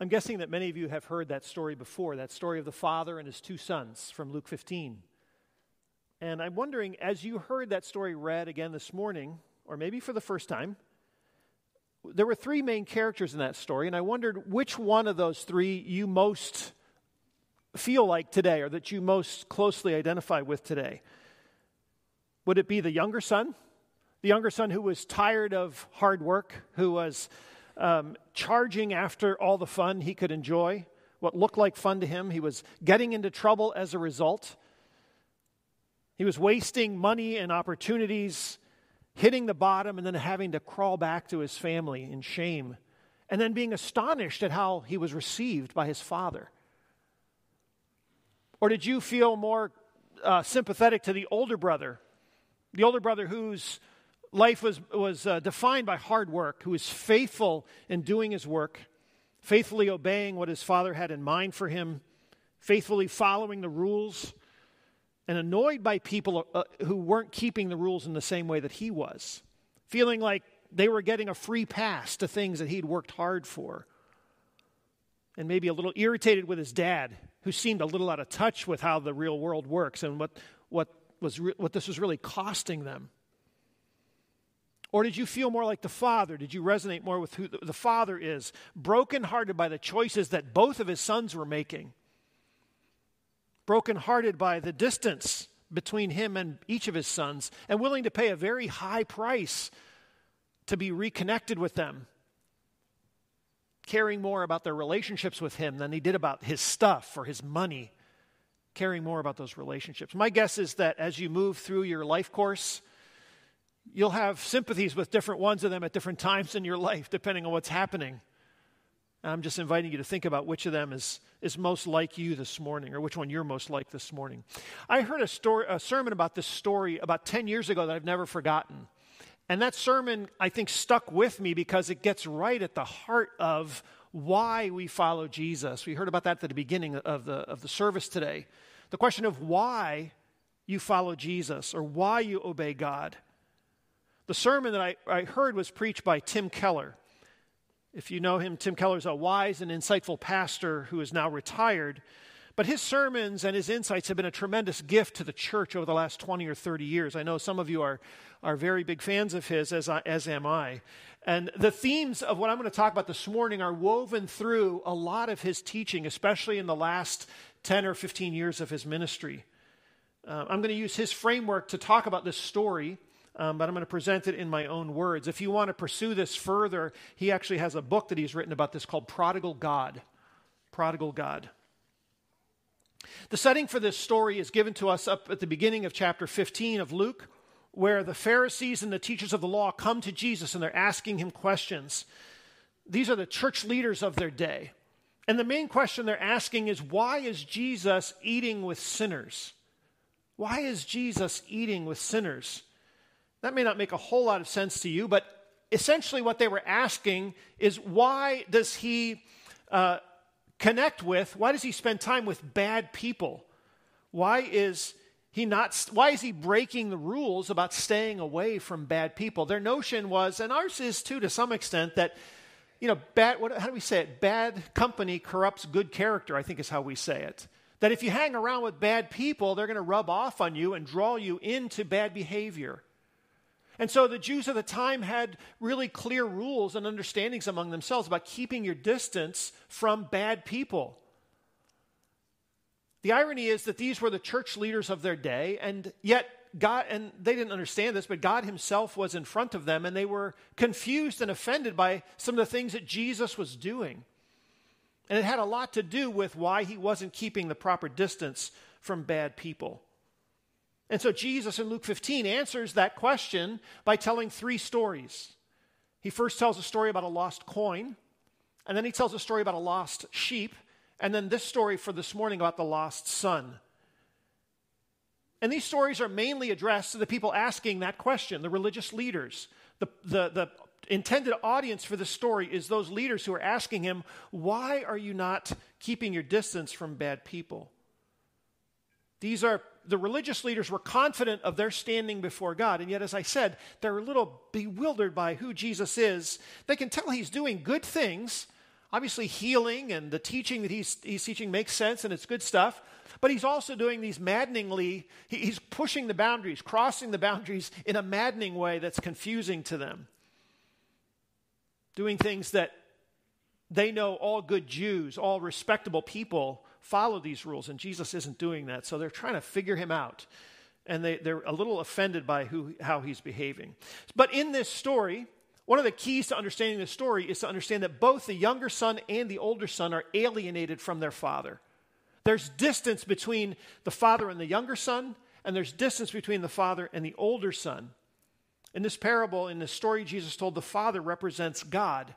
I'm guessing that many of you have heard that story before, that story of the father and his two sons from Luke 15. And I'm wondering, as you heard that story read again this morning, or maybe for the first time, there were three main characters in that story, and I wondered which one of those three you most feel like today, or that you most closely identify with today. Would it be the younger son? The younger son who was tired of hard work, who was um, charging after all the fun he could enjoy, what looked like fun to him. He was getting into trouble as a result. He was wasting money and opportunities, hitting the bottom, and then having to crawl back to his family in shame, and then being astonished at how he was received by his father. Or did you feel more uh, sympathetic to the older brother? The older brother whose life was, was uh, defined by hard work, who was faithful in doing his work, faithfully obeying what his father had in mind for him, faithfully following the rules, and annoyed by people uh, who weren't keeping the rules in the same way that he was, feeling like they were getting a free pass to things that he'd worked hard for. And maybe a little irritated with his dad, who seemed a little out of touch with how the real world works and what, what, was re- what this was really costing them. Or did you feel more like the father? Did you resonate more with who the father is, brokenhearted by the choices that both of his sons were making? Brokenhearted by the distance between him and each of his sons, and willing to pay a very high price to be reconnected with them, caring more about their relationships with him than he did about his stuff or his money, caring more about those relationships. My guess is that as you move through your life course, You'll have sympathies with different ones of them at different times in your life, depending on what's happening. I'm just inviting you to think about which of them is, is most like you this morning, or which one you're most like this morning. I heard a, story, a sermon about this story about 10 years ago that I've never forgotten. And that sermon, I think, stuck with me because it gets right at the heart of why we follow Jesus. We heard about that at the beginning of the, of the service today. The question of why you follow Jesus or why you obey God. The sermon that I, I heard was preached by Tim Keller. If you know him, Tim Keller is a wise and insightful pastor who is now retired. But his sermons and his insights have been a tremendous gift to the church over the last 20 or 30 years. I know some of you are, are very big fans of his, as, I, as am I. And the themes of what I'm going to talk about this morning are woven through a lot of his teaching, especially in the last 10 or 15 years of his ministry. Uh, I'm going to use his framework to talk about this story um, but I'm going to present it in my own words. If you want to pursue this further, he actually has a book that he's written about this called Prodigal God. Prodigal God. The setting for this story is given to us up at the beginning of chapter 15 of Luke, where the Pharisees and the teachers of the law come to Jesus and they're asking him questions. These are the church leaders of their day. And the main question they're asking is why is Jesus eating with sinners? Why is Jesus eating with sinners? That may not make a whole lot of sense to you, but essentially what they were asking is why does he uh, connect with, why does he spend time with bad people? Why is he not, why is he breaking the rules about staying away from bad people? Their notion was, and ours is too to some extent, that you know, bad, what, how do we say it? Bad company corrupts good character, I think is how we say it. That if you hang around with bad people, they're going to rub off on you and draw you into bad behavior. And so the Jews of the time had really clear rules and understandings among themselves about keeping your distance from bad people. The irony is that these were the church leaders of their day, and yet God, and they didn't understand this, but God Himself was in front of them, and they were confused and offended by some of the things that Jesus was doing. And it had a lot to do with why He wasn't keeping the proper distance from bad people. And so Jesus in Luke 15 answers that question by telling three stories. He first tells a story about a lost coin, and then he tells a story about a lost sheep, and then this story for this morning about the lost son. And these stories are mainly addressed to the people asking that question, the religious leaders. The, the, the intended audience for this story is those leaders who are asking him, Why are you not keeping your distance from bad people? These are the religious leaders were confident of their standing before God, and yet, as I said, they're a little bewildered by who Jesus is. They can tell he's doing good things. Obviously, healing and the teaching that he's, he's teaching makes sense and it's good stuff. But he's also doing these maddeningly, he's pushing the boundaries, crossing the boundaries in a maddening way that's confusing to them. Doing things that they know all good Jews, all respectable people follow these rules, and Jesus isn't doing that. So they're trying to figure him out. And they, they're a little offended by who, how he's behaving. But in this story, one of the keys to understanding the story is to understand that both the younger son and the older son are alienated from their father. There's distance between the father and the younger son, and there's distance between the father and the older son. In this parable, in the story Jesus told, the father represents God.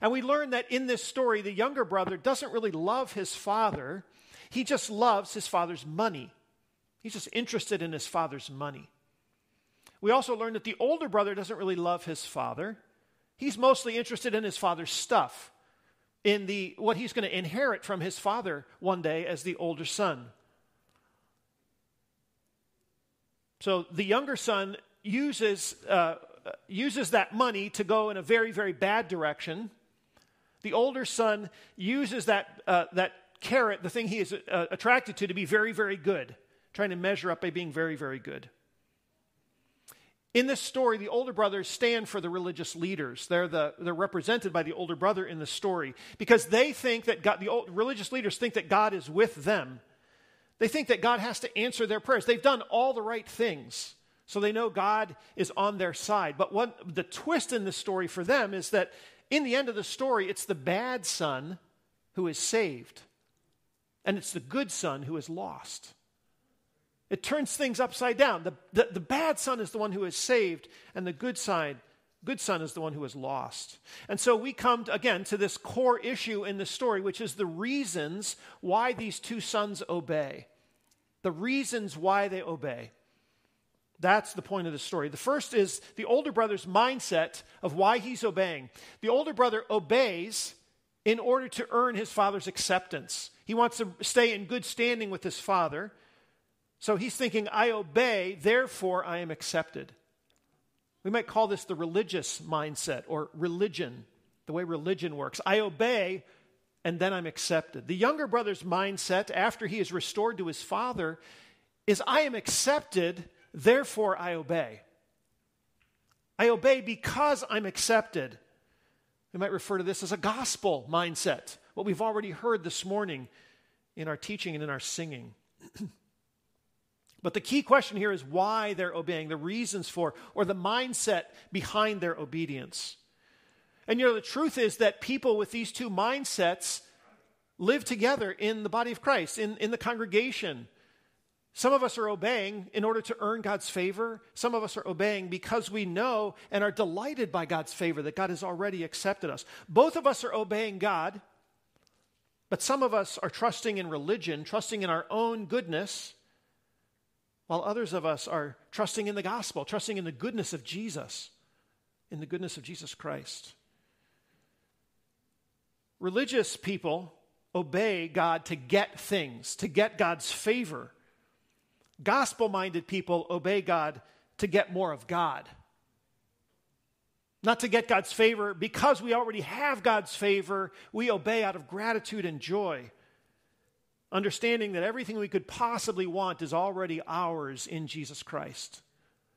And we learn that in this story, the younger brother doesn't really love his father, he just loves his father's money. He's just interested in his father's money. We also learn that the older brother doesn't really love his father. He's mostly interested in his father's stuff in the, what he's going to inherit from his father one day as the older son. So the younger son uses, uh, uses that money to go in a very, very bad direction. The older son uses that, uh, that carrot, the thing he is uh, attracted to, to be very, very good, trying to measure up by being very, very good. In this story, the older brothers stand for the religious leaders. They're, the, they're represented by the older brother in the story because they think that God, the old, religious leaders think that God is with them. They think that God has to answer their prayers. They've done all the right things, so they know God is on their side. But what the twist in this story for them is that in the end of the story, it's the bad son who is saved, and it's the good son who is lost. It turns things upside down. The, the, the, bad son is the one who is saved, and the good side, good son is the one who is lost. And so we come to, again to this core issue in the story, which is the reasons why these two sons obey. The reasons why they obey. That's the point of the story. The first is the older brother's mindset of why he's obeying. The older brother obeys in order to earn his father's acceptance. He wants to stay in good standing with his father. So he's thinking, I obey, therefore I am accepted. We might call this the religious mindset or religion, the way religion works. I obey, and then I'm accepted. The younger brother's mindset, after he is restored to his father, is I am accepted, therefore I obey. I obey because I'm accepted. We might refer to this as a gospel mindset, what we've already heard this morning in our teaching and in our singing. But the key question here is why they're obeying, the reasons for, or the mindset behind their obedience. And you know, the truth is that people with these two mindsets live together in the body of Christ, in, in the congregation. Some of us are obeying in order to earn God's favor. Some of us are obeying because we know and are delighted by God's favor, that God has already accepted us. Both of us are obeying God, but some of us are trusting in religion, trusting in our own goodness while others of us are trusting in the gospel, trusting in the goodness of Jesus, in the goodness of Jesus Christ. Religious people obey God to get things, to get God's favor. Gospel minded people obey God to get more of God. Not to get God's favor because we already have God's favor, we obey out of gratitude and joy understanding that everything we could possibly want is already ours in Jesus Christ.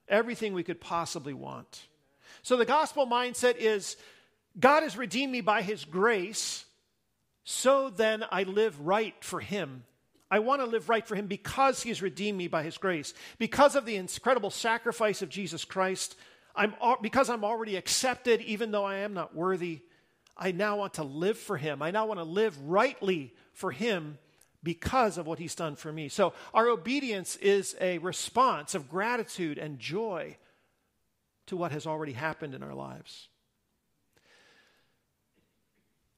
Everything we could possibly want. So the gospel mindset is God has redeemed me by his grace, so then I live right for him. I want to live right for him because he has redeemed me by his grace. Because of the incredible sacrifice of Jesus Christ, I'm, because I'm already accepted, even though I am not worthy, I now want to live for him. I now want to live rightly for him because of what he's done for me. So our obedience is a response of gratitude and joy to what has already happened in our lives.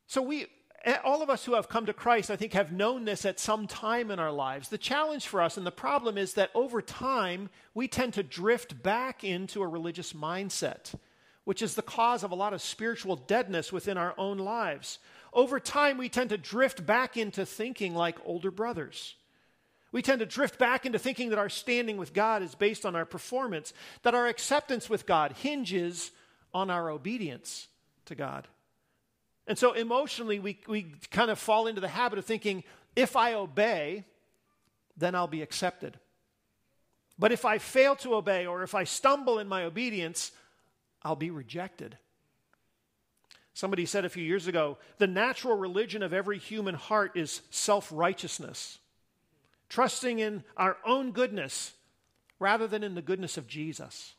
So we Eh, all of us who have come to Christ, I think, have known this at some time in our lives. The challenge for us and the problem is that over time, we tend to drift back into a religious mindset, which is the cause of a lot of spiritual deadness within our own lives over time, we tend to drift back into thinking like older brothers. We tend to drift back into thinking that our standing with God is based on our performance, that our acceptance with God hinges on our obedience to God. And so emotionally, we, we kind of fall into the habit of thinking if I obey, then I'll be accepted. But if I fail to obey or if I stumble in my obedience, I'll be rejected. Somebody said a few years ago the natural religion of every human heart is self righteousness, trusting in our own goodness rather than in the goodness of Jesus.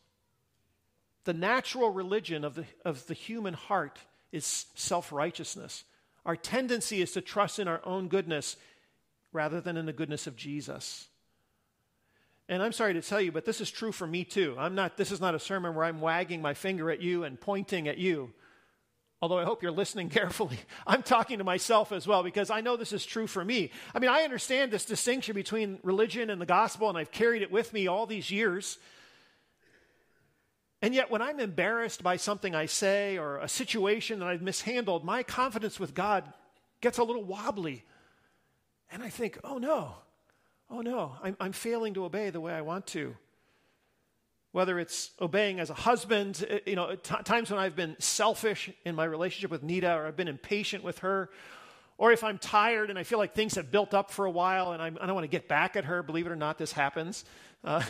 The natural religion of the, of the human heart is self righteousness. Our tendency is to trust in our own goodness rather than in the goodness of Jesus. And I'm sorry to tell you, but this is true for me too. I'm not, this is not a sermon where I'm wagging my finger at you and pointing at you. Although I hope you're listening carefully. I'm talking to myself as well because I know this is true for me. I mean, I understand this distinction between religion and the gospel, and I've carried it with me all these years. And yet, when I'm embarrassed by something I say or a situation that I've mishandled, my confidence with God gets a little wobbly. And I think, oh no, oh no, I'm, I'm failing to obey the way I want to. Whether it's obeying as a husband, eh, you know, t- times when I've been selfish in my relationship with Nita or I've been impatient with her, or if I'm tired and I feel like things have built up for a while and I'm, I do not want to get back at her, believe it or not, this happens. Uh,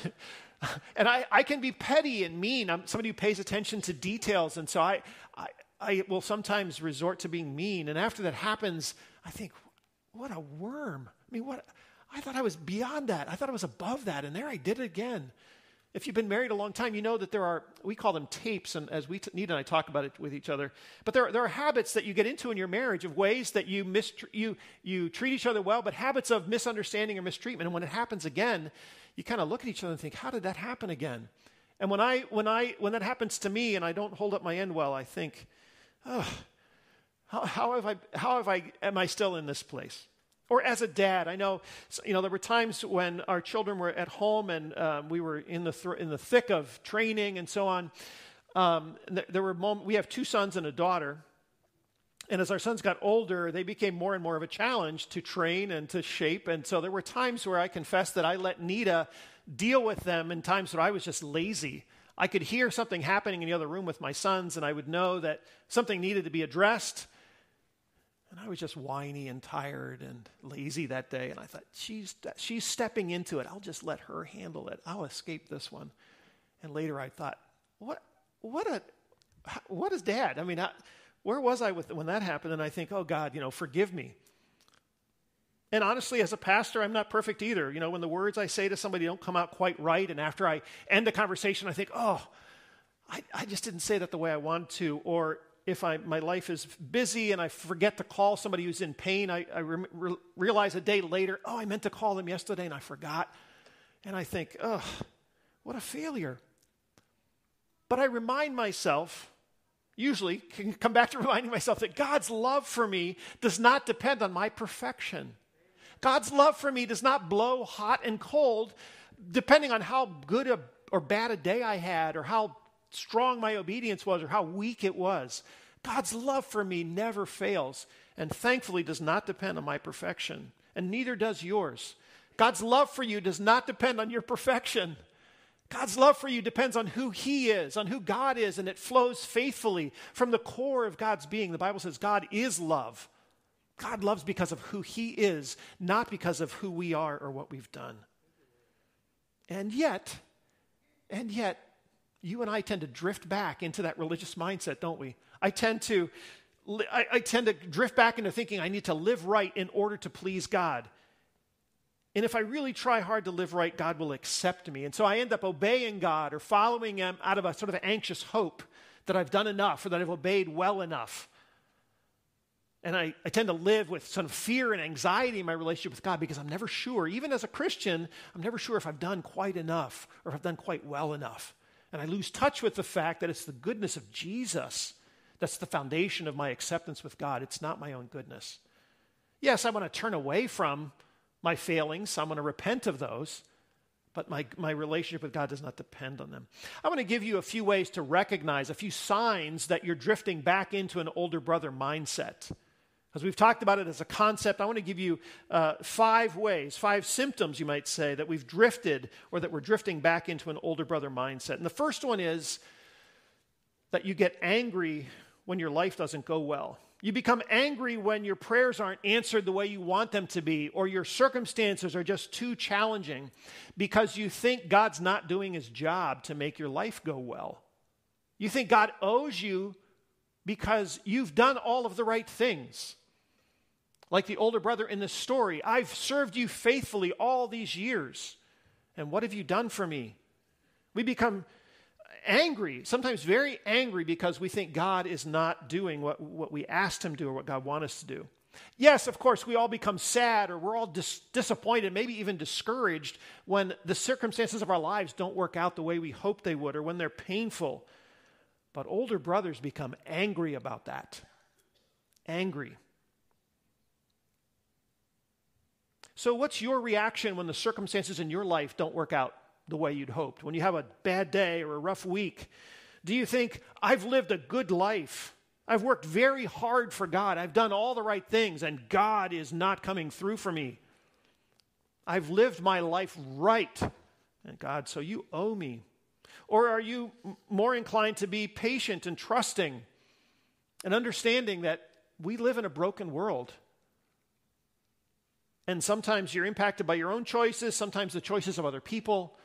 and I, I can be petty and mean. I'm somebody who pays attention to details. And so I, I, I will sometimes resort to being mean. And after that happens, I think, what a worm. I mean, what? I thought I was beyond that. I thought I was above that. And there I did it again. If you've been married a long time, you know that there are, we call them tapes, and as we, t- Nita and I talk about it with each other, but there, there are habits that you get into in your marriage of ways that you, mistr- you, you treat each other well, but habits of misunderstanding or mistreatment. And when it happens again, you kind of look at each other and think, how did that happen again? And when, I, when, I, when that happens to me and I don't hold up my end well, I think, oh, how, how, have I, how have I, am I still in this place? Or as a dad, I know, you know, there were times when our children were at home and um, we were in the, th- in the thick of training and so on. Um, th- there were we have two sons and a daughter. And as our sons got older, they became more and more of a challenge to train and to shape. And so there were times where I confessed that I let Nita deal with them in times where I was just lazy. I could hear something happening in the other room with my sons, and I would know that something needed to be addressed. And I was just whiny and tired and lazy that day. And I thought, she's, she's stepping into it. I'll just let her handle it. I'll escape this one. And later I thought, what, what, a, what is dad? I mean, I, where was I with, when that happened? And I think, oh God, you know, forgive me. And honestly, as a pastor, I'm not perfect either. You know, when the words I say to somebody don't come out quite right, and after I end a conversation, I think, oh, I, I just didn't say that the way I wanted to. Or if I, my life is busy and I forget to call somebody who's in pain, I, I re- realize a day later, oh, I meant to call them yesterday and I forgot. And I think, oh, what a failure. But I remind myself, usually, can come back to reminding myself that God's love for me does not depend on my perfection. God's love for me does not blow hot and cold depending on how good a, or bad a day I had or how strong my obedience was or how weak it was. God's love for me never fails and thankfully does not depend on my perfection, and neither does yours. God's love for you does not depend on your perfection. God's love for you depends on who He is, on who God is, and it flows faithfully from the core of God's being. The Bible says God is love. God loves because of who He is, not because of who we are or what we've done. And yet, and yet, you and I tend to drift back into that religious mindset, don't we? I tend to, I, I, tend to drift back into thinking I need to live right in order to please God. And if I really try hard to live right, God will accept me. And so I end up obeying God or following Him out of a sort of anxious hope that I've done enough or that I've obeyed well enough. And I, I tend to live with some fear and anxiety in my relationship with God because I'm never sure, even as a Christian, I'm never sure if I've done quite enough or if I've done quite well enough. And I lose touch with the fact that it's the goodness of Jesus that's the foundation of my acceptance with God. It's not my own goodness. Yes, I want to turn away from my failings, I'm going to repent of those, but my, my relationship with God does not depend on them. I want to give you a few ways to recognize, a few signs that you're drifting back into an older brother mindset. As we've talked about it as a concept, I want to give you uh, five ways, five symptoms, you might say, that we've drifted or that we're drifting back into an older brother mindset. And the first one is that you get angry when your life doesn't go well. You become angry when your prayers aren't answered the way you want them to be, or your circumstances are just too challenging because you think God's not doing his job to make your life go well. You think God owes you because you've done all of the right things. Like the older brother in the story, I've served you faithfully all these years. And what have you done for me? We become angry, sometimes very angry, because we think God is not doing what, what we asked him to do or what God wants us to do. Yes, of course, we all become sad or we're all dis- disappointed, maybe even discouraged when the circumstances of our lives don't work out the way we hope they would or when they're painful. But older brothers become angry about that. Angry. So, what's your reaction when the circumstances in your life don't work out the way you'd hoped? When you have a bad day or a rough week, do you think, I've lived a good life? I've worked very hard for God. I've done all the right things, and God is not coming through for me. I've lived my life right. And God, so you owe me. Or are you more inclined to be patient and trusting and understanding that we live in a broken world? And sometimes you're impacted by your own choices, sometimes the choices of other people.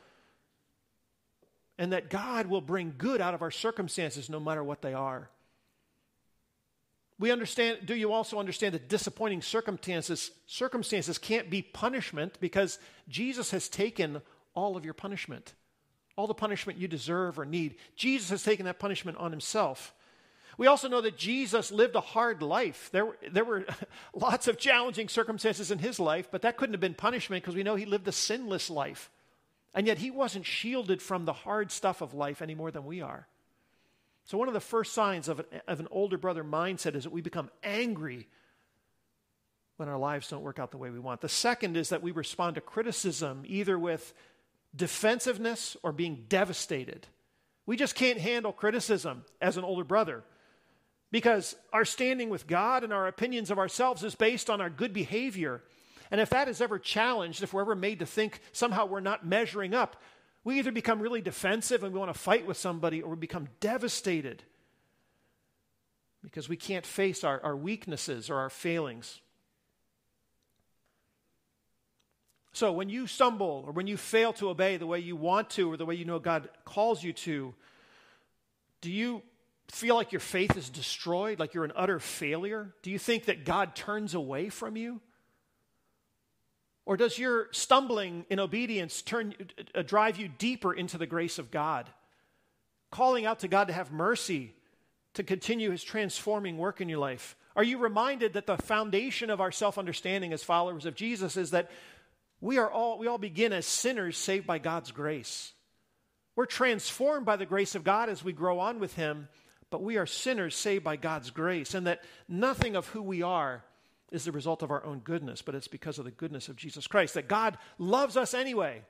And that God will bring good out of our circumstances no matter what they are. We understand, do you also understand that disappointing circumstances, circumstances can't be punishment because Jesus has taken all of your punishment, all the punishment you deserve or need. Jesus has taken that punishment on himself. We also know that Jesus lived a hard life. There, there were lots of challenging circumstances in his life, but that couldn't have been punishment because we know he lived a sinless life. And yet he wasn't shielded from the hard stuff of life any more than we are. So, one of the first signs of an, of an older brother mindset is that we become angry when our lives don't work out the way we want. The second is that we respond to criticism either with defensiveness or being devastated. We just can't handle criticism as an older brother. Because our standing with God and our opinions of ourselves is based on our good behavior. And if that is ever challenged, if we're ever made to think somehow we're not measuring up, we either become really defensive and we want to fight with somebody, or we become devastated because we can't face our, our weaknesses or our failings. So when you stumble or when you fail to obey the way you want to or the way you know God calls you to, do you feel like your faith is destroyed, like you're an utter failure? Do you think that God turns away from you? Or does your stumbling in obedience turn, uh, drive you deeper into the grace of God? Calling out to God to have mercy, to continue his transforming work in your life? Are you reminded that the foundation of our self understanding as followers of Jesus is that we, are all, we all begin as sinners saved by God's grace? We're transformed by the grace of God as we grow on with him, but we are sinners saved by God's grace, and that nothing of who we are is the result of our own goodness, but it's because of the goodness of Jesus Christ. That God loves us anyway.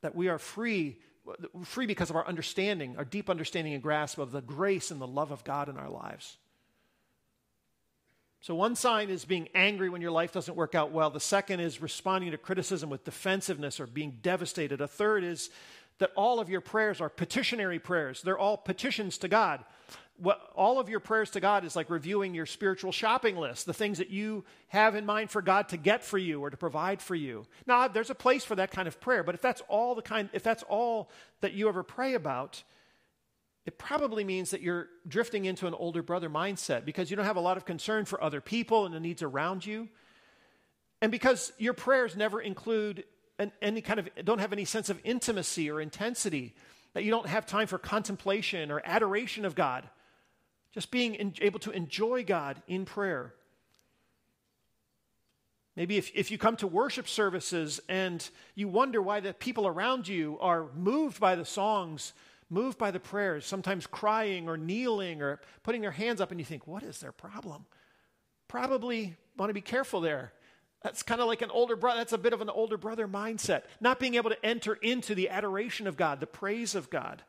That we are free, free because of our understanding, our deep understanding and grasp of the grace and the love of God in our lives. So, one sign is being angry when your life doesn't work out well. The second is responding to criticism with defensiveness or being devastated. A third is that all of your prayers are petitionary prayers. They're all petitions to God. What, all of your prayers to God is like reviewing your spiritual shopping list, the things that you have in mind for God to get for you or to provide for you. Now, there's a place for that kind of prayer, but if that's all the kind, if that's all that you ever pray about, it probably means that you're drifting into an older brother mindset because you don't have a lot of concern for other people and the needs around you. And because your prayers never include an, any kind of, don't have any sense of intimacy or intensity, that you don't have time for contemplation or adoration of God, just being in, able to enjoy God in prayer. Maybe if, if you come to worship services and you wonder why the people around you are moved by the songs, moved by the prayers, sometimes crying or kneeling or putting their hands up, and you think, what is their problem? Probably want to be careful there. That's kind of like an older brother. That's a bit of an older brother mindset. Not being able to enter into the adoration of God, the praise of God.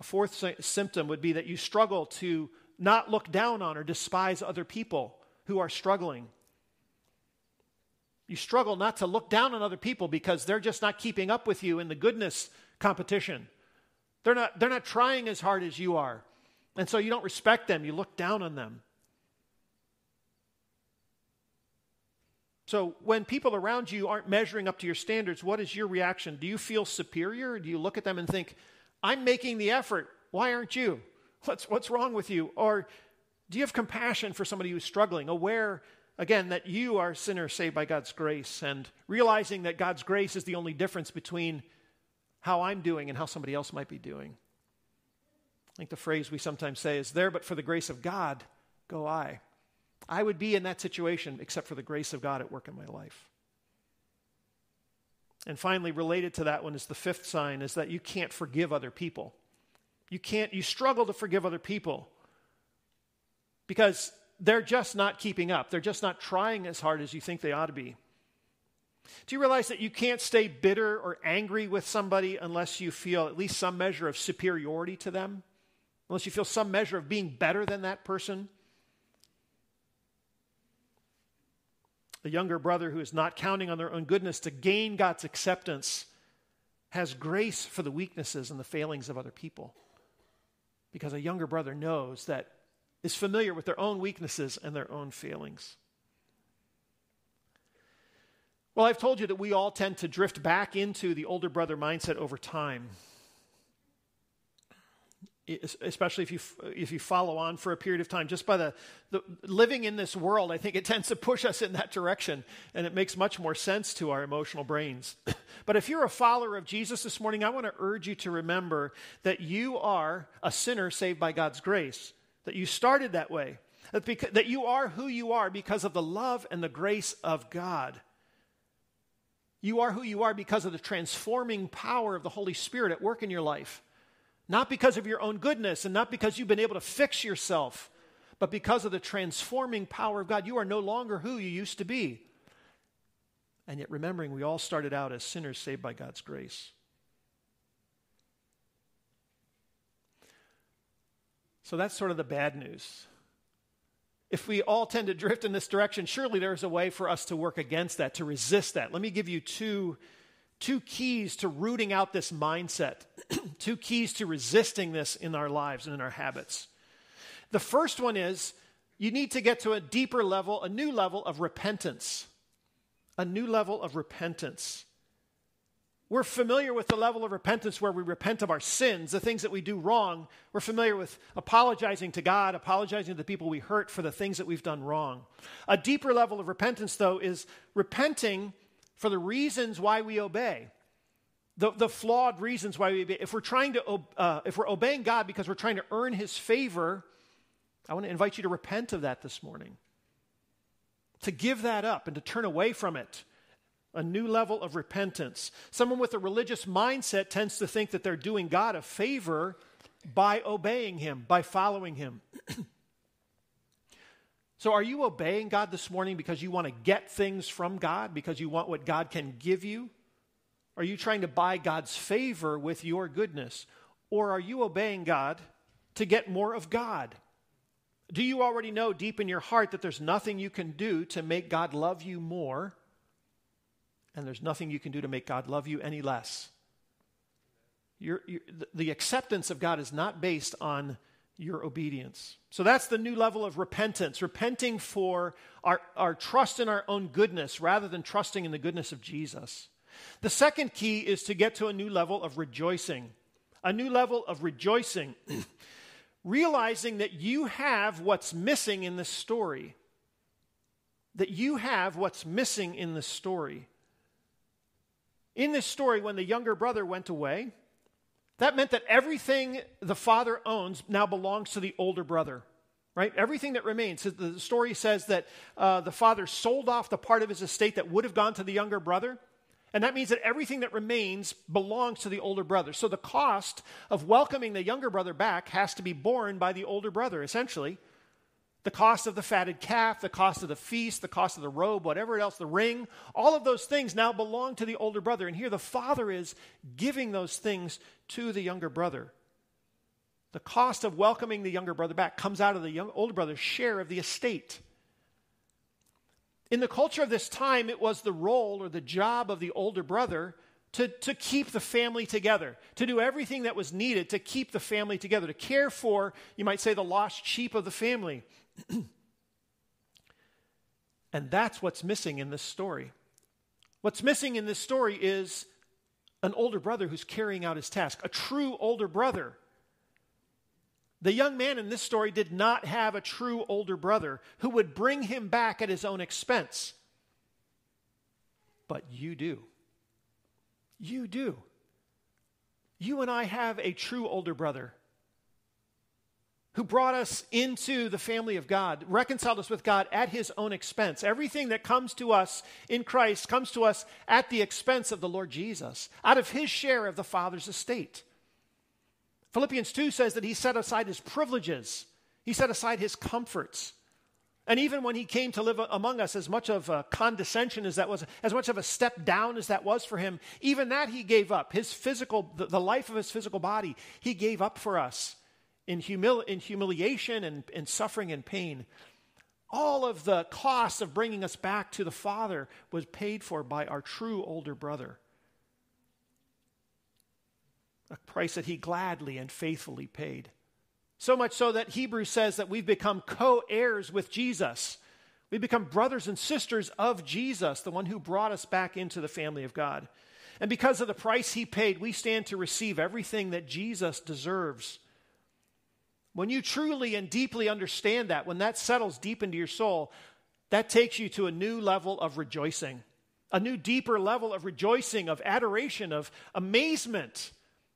A fourth symptom would be that you struggle to not look down on or despise other people who are struggling. You struggle not to look down on other people because they're just not keeping up with you in the goodness competition. They're not, they're not trying as hard as you are. And so you don't respect them, you look down on them. So when people around you aren't measuring up to your standards, what is your reaction? Do you feel superior? Or do you look at them and think, I'm making the effort. Why aren't you? What's, what's wrong with you? Or do you have compassion for somebody who's struggling, aware, again, that you are a sinner saved by God's grace and realizing that God's grace is the only difference between how I'm doing and how somebody else might be doing? I think the phrase we sometimes say is, There but for the grace of God, go I. I would be in that situation except for the grace of God at work in my life. And finally, related to that one is the fifth sign is that you can't forgive other people. You can't, you struggle to forgive other people because they're just not keeping up. They're just not trying as hard as you think they ought to be. Do you realize that you can't stay bitter or angry with somebody unless you feel at least some measure of superiority to them? Unless you feel some measure of being better than that person? A younger brother who is not counting on their own goodness to gain God's acceptance has grace for the weaknesses and the failings of other people. Because a younger brother knows that is familiar with their own weaknesses and their own failings. Well, I've told you that we all tend to drift back into the older brother mindset over time especially if you if you follow on for a period of time just by the, the living in this world i think it tends to push us in that direction and it makes much more sense to our emotional brains. But if you're a follower of jesus this morning i want to urge you to remember that you are a sinner saved by god's grace that you started that way that, because, that you are who you are because of the love and the grace of god. You are who you are because of the transforming power of the holy spirit at work in your life not because of your own goodness and not because you've been able to fix yourself, but because of the transforming power of God. You are no longer who you used to be. And yet, remembering we all started out as sinners saved by God's grace. So that's sort of the bad news. If we all tend to drift in this direction, surely there's a way for us to work against that, to resist that. Let me give you two two keys to rooting out this mindset, two keys to resisting this in our lives and in our habits. The first one is you need to get to a deeper level, a new level of repentance. A new level of repentance. We're familiar with the level of repentance where we repent of our sins, the things that we do wrong. We're familiar with apologizing to God, apologizing to the people we hurt for the things that we've done wrong. A deeper level of repentance, though, is repenting for the reasons why we obey. The, the flawed reasons why we obey. If we're trying to, uh, if we're obeying God because we're trying to earn His favor, I want to invite you to repent of that this morning. To give that up and to turn away from it. A new level of repentance. Someone with a religious mindset tends to think that they're doing God a favor by obeying Him, by following Him. So, are you obeying God this morning because you want to get things from God, because you want what God can give you? Are you trying to buy God's favor with your goodness? Or are you obeying God to get more of God? Do you already know deep in your heart that there's nothing you can do to make God love you more, and there's nothing you can do to make God love you any less? You're, you're, the acceptance of God is not based on your obedience. So that's the new level of repentance, repenting for our, our trust in our own goodness rather than trusting in the goodness of Jesus. The second key is to get to a new level of rejoicing, a new level of rejoicing, realizing that you have what's missing in this story. That you have what's missing in the story. In this story, when the younger brother went away, that meant that everything the father owns now belongs to the older brother, right? Everything that remains. The story says that uh, the father sold off the part of his estate that would have gone to the younger brother. And that means that everything that remains belongs to the older brother. So the cost of welcoming the younger brother back has to be borne by the older brother, essentially. The cost of the fatted calf, the cost of the feast, the cost of the robe, whatever else, the ring, all of those things now belong to the older brother. And here the father is giving those things to the younger brother. The cost of welcoming the younger brother back comes out of the young, older brother's share of the estate. In the culture of this time, it was the role or the job of the older brother to, to keep the family together, to do everything that was needed to keep the family together, to care for, you might say, the lost sheep of the family. and that's what's missing in this story. What's missing in this story is an older brother who's carrying out his task, a true older brother. The young man in this story did not have a true older brother who would bring him back at his own expense. But you do. You do. You and I have a true older brother who brought us into the family of God, reconciled us with God at his own expense. Everything that comes to us in Christ comes to us at the expense of the Lord Jesus, out of his share of the Father's estate. Philippians 2 says that he set aside his privileges, he set aside his comforts. And even when he came to live among us, as much of condescension as that was, as much of a step down as that was for him, even that he gave up. His physical, the life of his physical body, he gave up for us in, humili- in humiliation and in suffering and pain. All of the cost of bringing us back to the Father was paid for by our true older brother. A price that he gladly and faithfully paid. So much so that Hebrews says that we've become co heirs with Jesus. We become brothers and sisters of Jesus, the one who brought us back into the family of God. And because of the price he paid, we stand to receive everything that Jesus deserves. When you truly and deeply understand that, when that settles deep into your soul, that takes you to a new level of rejoicing, a new deeper level of rejoicing, of adoration, of amazement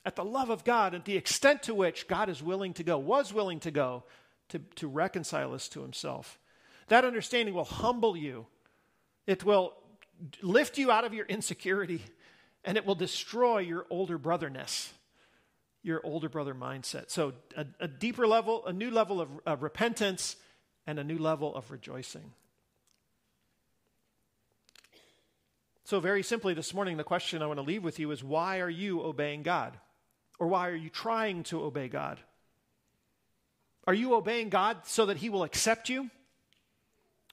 at the love of God, at the extent to which God is willing to go, was willing to go to, to reconcile us to himself. That understanding will humble you. It will lift you out of your insecurity and it will destroy your older brotherness your older brother mindset. So, a, a deeper level, a new level of, repentance, and a new level of rejoicing. So, very simply, this morning, the question I want to leave with you is why are you obeying God? Or why are you trying to obey God? Are you obeying God so that He will accept you?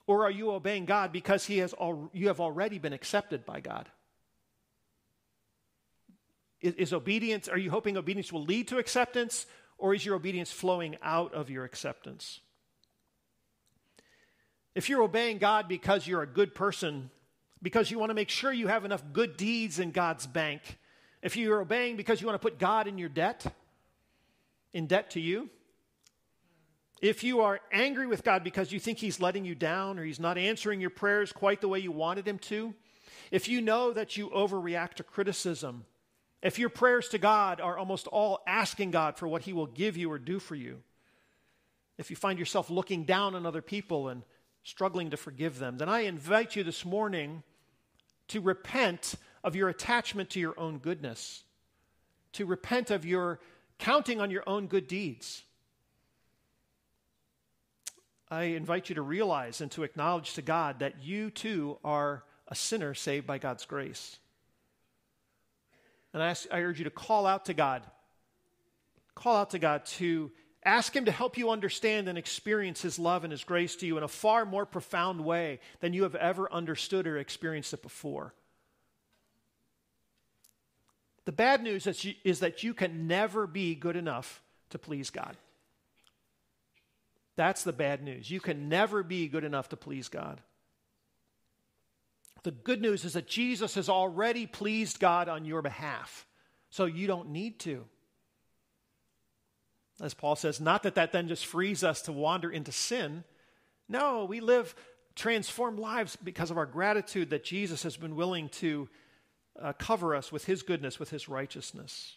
Or are you obeying God because he has al- you have already been accepted by God? Is, is obedience, are you hoping obedience will lead to acceptance, or is your obedience flowing out of your acceptance? If you're obeying God because you're a good person, because you want to make sure you have enough good deeds in God's bank, if you're obeying because you want to put God in your debt, in debt to you, if you are angry with God because you think He's letting you down or He's not answering your prayers quite the way you wanted Him to, if you know that you overreact to criticism, if your prayers to God are almost all asking God for what He will give you or do for you, if you find yourself looking down on other people and struggling to forgive them, then I invite you this morning to repent of your attachment to your own goodness, to repent of your counting on your own good deeds. I invite you to realize and to acknowledge to God that you too are a sinner saved by God's grace. And I, ask, I urge you to call out to God. Call out to God to ask Him to help you understand and experience His love and His grace to you in a far more profound way than you have ever understood or experienced it before. The bad news is, is that you can never be good enough to please God. That's the bad news. You can never be good enough to please God. The good news is that Jesus has already pleased God on your behalf, so you don't need to. As Paul says, not that that then just frees us to wander into sin. No, we live transformed lives because of our gratitude that Jesus has been willing to uh, cover us with his goodness, with his righteousness.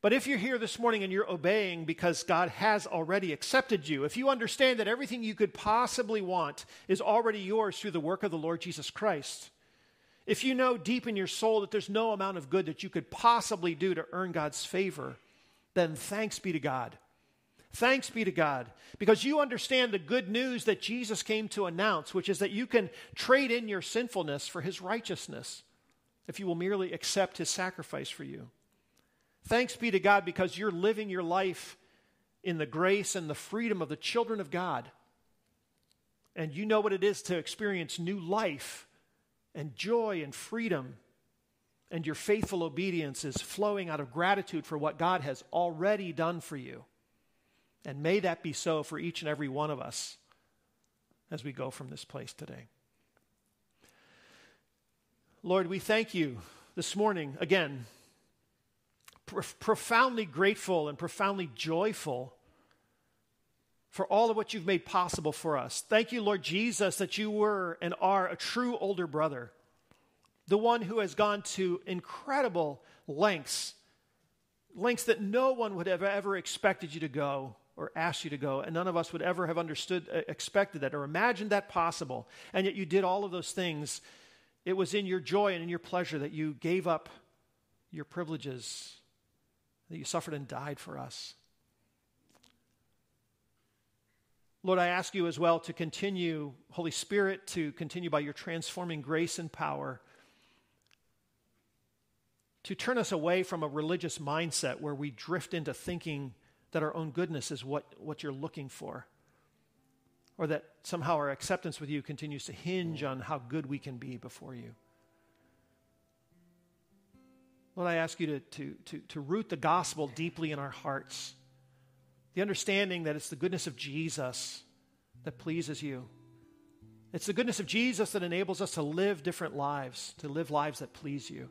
But if you're here this morning and you're obeying because God has already accepted you, if you understand that everything you could possibly want is already yours through the work of the Lord Jesus Christ, if you know deep in your soul that there's no amount of good that you could possibly do to earn God's favor, then thanks be to God. Thanks be to God because you understand the good news that Jesus came to announce, which is that you can trade in your sinfulness for his righteousness if you will merely accept his sacrifice for you. Thanks be to God because you're living your life in the grace and the freedom of the children of God. And you know what it is to experience new life and joy and freedom. And your faithful obedience is flowing out of gratitude for what God has already done for you. And may that be so for each and every one of us as we go from this place today. Lord, we thank you this morning again, profoundly grateful and profoundly joyful for all of what you've made possible for us. Thank you, Lord Jesus, that you were and are a true older brother, the one who has gone to incredible lengths, lengths that no one would have ever expected you to go or asked you to go, and none of us would ever have understood, uh, expected that, or imagined that possible. And yet you did all of those things. It was in your joy and in your pleasure that you gave up your privileges, that you suffered and died for us. Lord, I ask you as well to continue, Holy Spirit, to continue by your transforming grace and power to turn us away from a religious mindset where we drift into thinking that our own goodness is what, what you're looking for, or that somehow our acceptance with you continues to hinge on how good we can be before you. Lord, I ask you to, to, to, to root the gospel deeply in our hearts. The understanding that it's the goodness of Jesus that pleases you. It's the goodness of Jesus that enables us to live different lives, to live lives that please you.